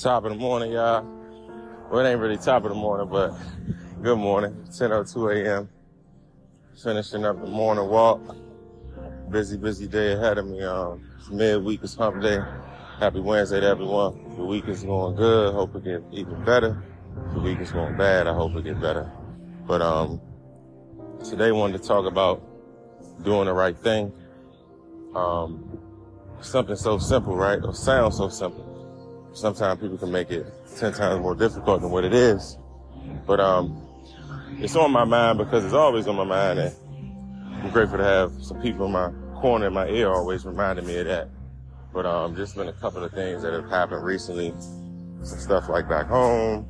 Top of the morning, y'all. Well, it ain't really top of the morning, but good morning. 10.02 a.m. Finishing up the morning walk. Busy, busy day ahead of me. Um, it's midweek is hump day. Happy Wednesday to everyone. The week is going good. Hope it get even better. The week is going bad. I hope it get better. But um, today wanted to talk about doing the right thing. Um, something so simple, right? Or sounds so simple. Sometimes people can make it ten times more difficult than what it is. But um, it's on my mind because it's always on my mind, and I'm grateful to have some people in my corner, in my ear, always reminding me of that. But um, just been a couple of things that have happened recently, some stuff like back home,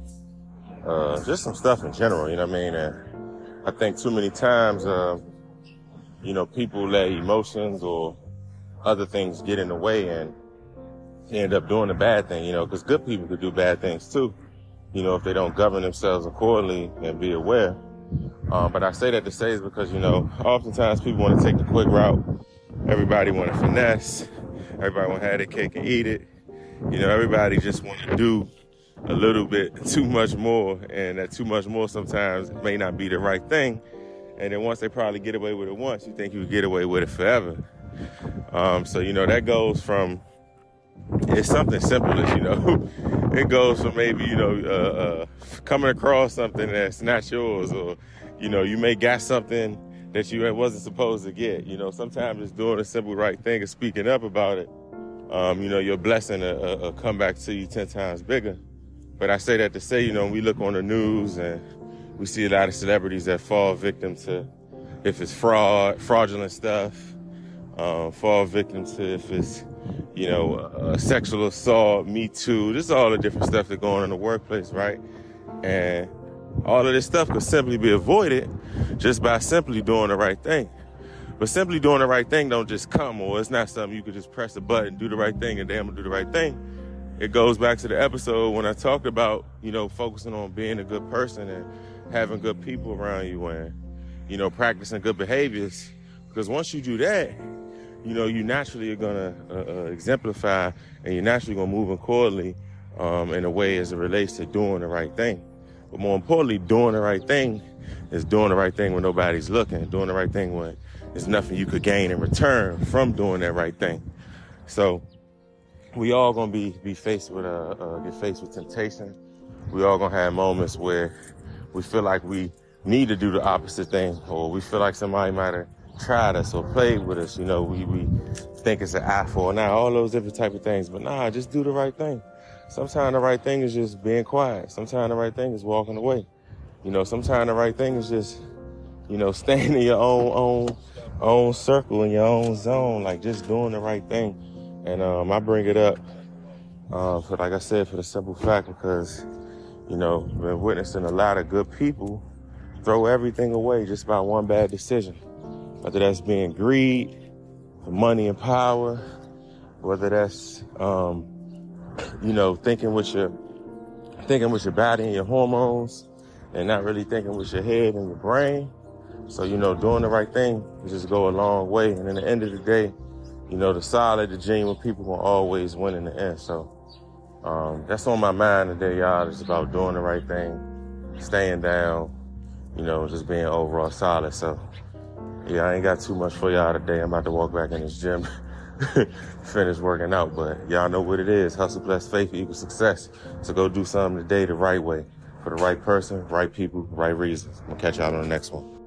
uh, just some stuff in general. You know what I mean? And I think too many times, uh, you know, people let emotions or other things get in the way and end up doing the bad thing, you know, because good people could do bad things too, you know, if they don't govern themselves accordingly and be aware. Um, but I say that to say is because, you know, oftentimes people want to take the quick route. Everybody want to finesse. Everybody want to have their cake and eat it. You know, everybody just want to do a little bit too much more. And that too much more sometimes may not be the right thing. And then once they probably get away with it once, you think you get away with it forever. Um, so, you know, that goes from, it's something simple as, you know, it goes from maybe, you know, uh, uh, coming across something that's not yours or, you know, you may got something that you wasn't supposed to get. You know, sometimes it's doing a simple right thing and speaking up about it. Um, you know, your blessing will, will come back to you 10 times bigger. But I say that to say, you know, we look on the news and we see a lot of celebrities that fall victim to if it's fraud, fraudulent stuff, uh, fall victim to if it's, you know, uh, sexual assault, Me Too. This is all the different stuff that's going on in the workplace, right? And all of this stuff could simply be avoided just by simply doing the right thing. But simply doing the right thing don't just come, or it's not something you could just press a button, do the right thing, and damn, do the right thing. It goes back to the episode when I talked about, you know, focusing on being a good person and having good people around you and, you know, practicing good behaviors. Because once you do that, you know, you naturally are gonna uh, uh, exemplify and you're naturally gonna move accordingly um, in a way as it relates to doing the right thing. But more importantly, doing the right thing is doing the right thing when nobody's looking, doing the right thing when there's nothing you could gain in return from doing that right thing. So we all gonna be be faced with uh, uh, get faced with temptation. We all gonna have moments where we feel like we need to do the opposite thing, or we feel like somebody might have tried us or played with us. You know, we we think it's an eye for now, all those different type of things. But nah, just do the right thing. Sometimes the right thing is just being quiet. Sometimes the right thing is walking away. You know, sometimes the right thing is just, you know, staying in your own own own circle in your own zone, like just doing the right thing. And um, I bring it up uh, for, like I said, for the simple fact because, you know, been witnessing a lot of good people throw everything away just by one bad decision. Whether that's being greed, money and power, whether that's, um, you know, thinking with your thinking with your body and your hormones, and not really thinking with your head and your brain. So you know, doing the right thing just go a long way. And in the end of the day, you know, the solid, the genuine people will always win in the end. So um, that's on my mind today, y'all. It's about doing the right thing, staying down, you know, just being overall solid. So yeah, I ain't got too much for y'all today. I'm about to walk back in this gym, finish working out. But y'all know what it is. Hustle plus faith equals success. So go do something today the right way for the right person, right people, right reasons. I'm gonna catch y'all on the next one.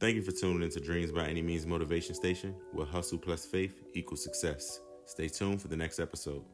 Thank you for tuning into Dreams by Any Means Motivation Station, where hustle plus faith equals success. Stay tuned for the next episode.